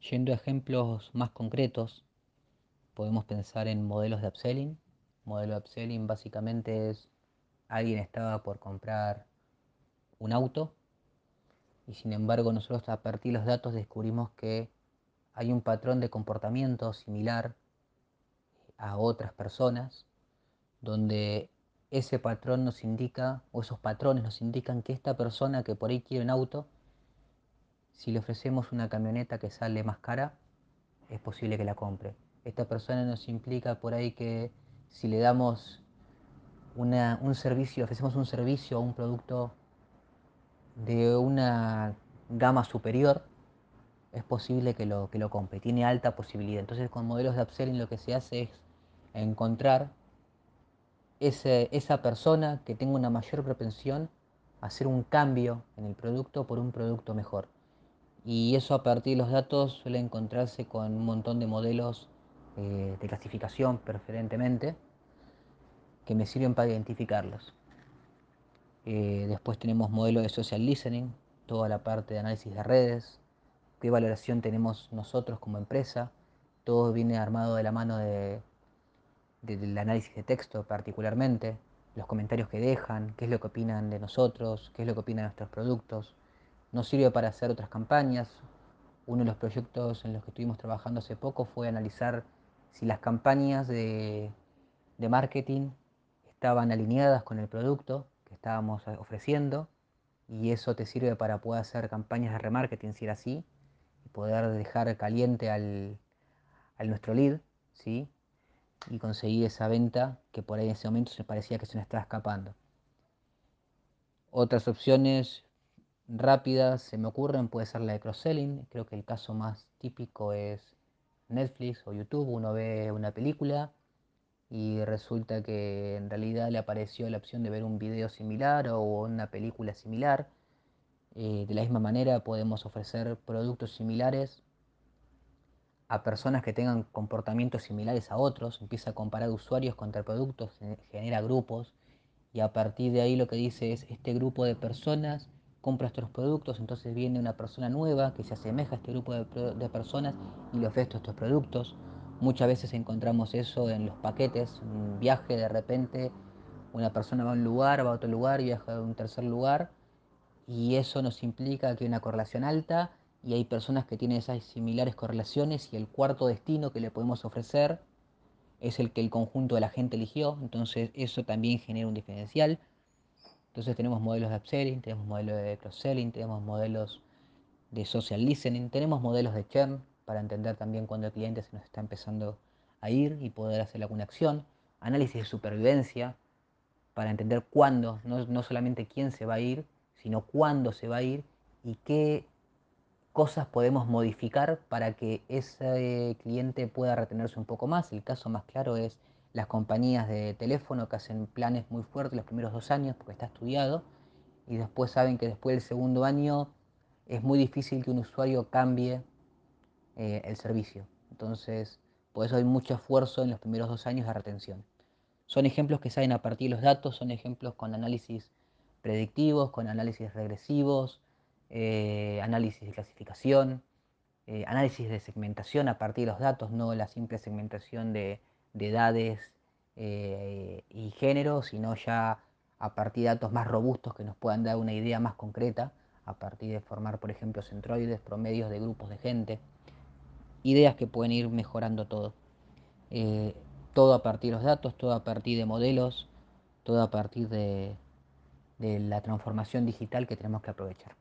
Yendo a ejemplos más concretos, podemos pensar en modelos de upselling. Modelo de upselling básicamente es alguien estaba por comprar un auto y sin embargo nosotros a partir de los datos descubrimos que hay un patrón de comportamiento similar a otras personas donde ese patrón nos indica, o esos patrones nos indican que esta persona que por ahí quiere un auto, si le ofrecemos una camioneta que sale más cara, es posible que la compre. Esta persona nos implica por ahí que si le damos un servicio, ofrecemos un servicio o un producto de una gama superior, es posible que lo, que lo compre, tiene alta posibilidad. Entonces con modelos de upselling lo que se hace es encontrar esa persona que tenga una mayor propensión a hacer un cambio en el producto por un producto mejor. Y eso a partir de los datos suele encontrarse con un montón de modelos eh, de clasificación preferentemente que me sirven para identificarlos. Eh, después tenemos modelos de social listening, toda la parte de análisis de redes, qué valoración tenemos nosotros como empresa. Todo viene armado de la mano de, del análisis de texto particularmente, los comentarios que dejan, qué es lo que opinan de nosotros, qué es lo que opinan de nuestros productos. Nos sirve para hacer otras campañas. Uno de los proyectos en los que estuvimos trabajando hace poco fue analizar si las campañas de, de marketing estaban alineadas con el producto que estábamos ofreciendo y eso te sirve para poder hacer campañas de remarketing si era así y poder dejar caliente al, al nuestro lead, ¿sí? y conseguir esa venta que por ahí en ese momento se parecía que se nos estaba escapando. Otras opciones rápidas se me ocurren puede ser la de cross-selling. Creo que el caso más típico es Netflix o YouTube. Uno ve una película y resulta que en realidad le apareció la opción de ver un video similar o una película similar. Eh, de la misma manera podemos ofrecer productos similares a personas que tengan comportamientos similares a otros, empieza a comparar usuarios contra productos, genera grupos y a partir de ahí lo que dice es este grupo de personas compra estos productos, entonces viene una persona nueva que se asemeja a este grupo de, personas y le ofrece estos productos. Muchas veces encontramos eso en los paquetes, un viaje de repente, una persona va a un lugar, va a otro lugar, viaja a un tercer lugar y eso nos implica que hay una correlación alta y hay personas que tienen esas similares correlaciones y el cuarto destino que le podemos ofrecer es el que el conjunto de la gente eligió, entonces eso también genera un diferencial. Entonces tenemos modelos de upselling, tenemos modelos de cross-selling, tenemos modelos de social listening, tenemos modelos de churn para entender también cuando el cliente se nos está empezando a ir y poder hacer alguna acción, análisis de supervivencia para entender cuándo, no, no solamente quién se va a ir, sino cuándo se va a ir y qué cosas podemos modificar para que ese cliente pueda retenerse un poco más. El caso más claro es las compañías de teléfono que hacen planes muy fuertes los primeros dos años porque está estudiado y después saben que después del segundo año es muy difícil que un usuario cambie eh, el servicio. Entonces, por eso hay mucho esfuerzo en los primeros dos años de retención. Son ejemplos que salen a partir de los datos, son ejemplos con análisis predictivos, con análisis regresivos, eh, análisis de clasificación, eh, análisis de segmentación a partir de los datos, no la simple segmentación de, edades eh, y género, sino ya a partir de datos más robustos que nos puedan dar una idea más concreta, a partir de formar, por ejemplo, centroides, promedios de grupos de gente, ideas que pueden ir mejorando todo. todo a partir de los datos, todo a partir de modelos, todo a partir de la transformación digital que tenemos que aprovechar.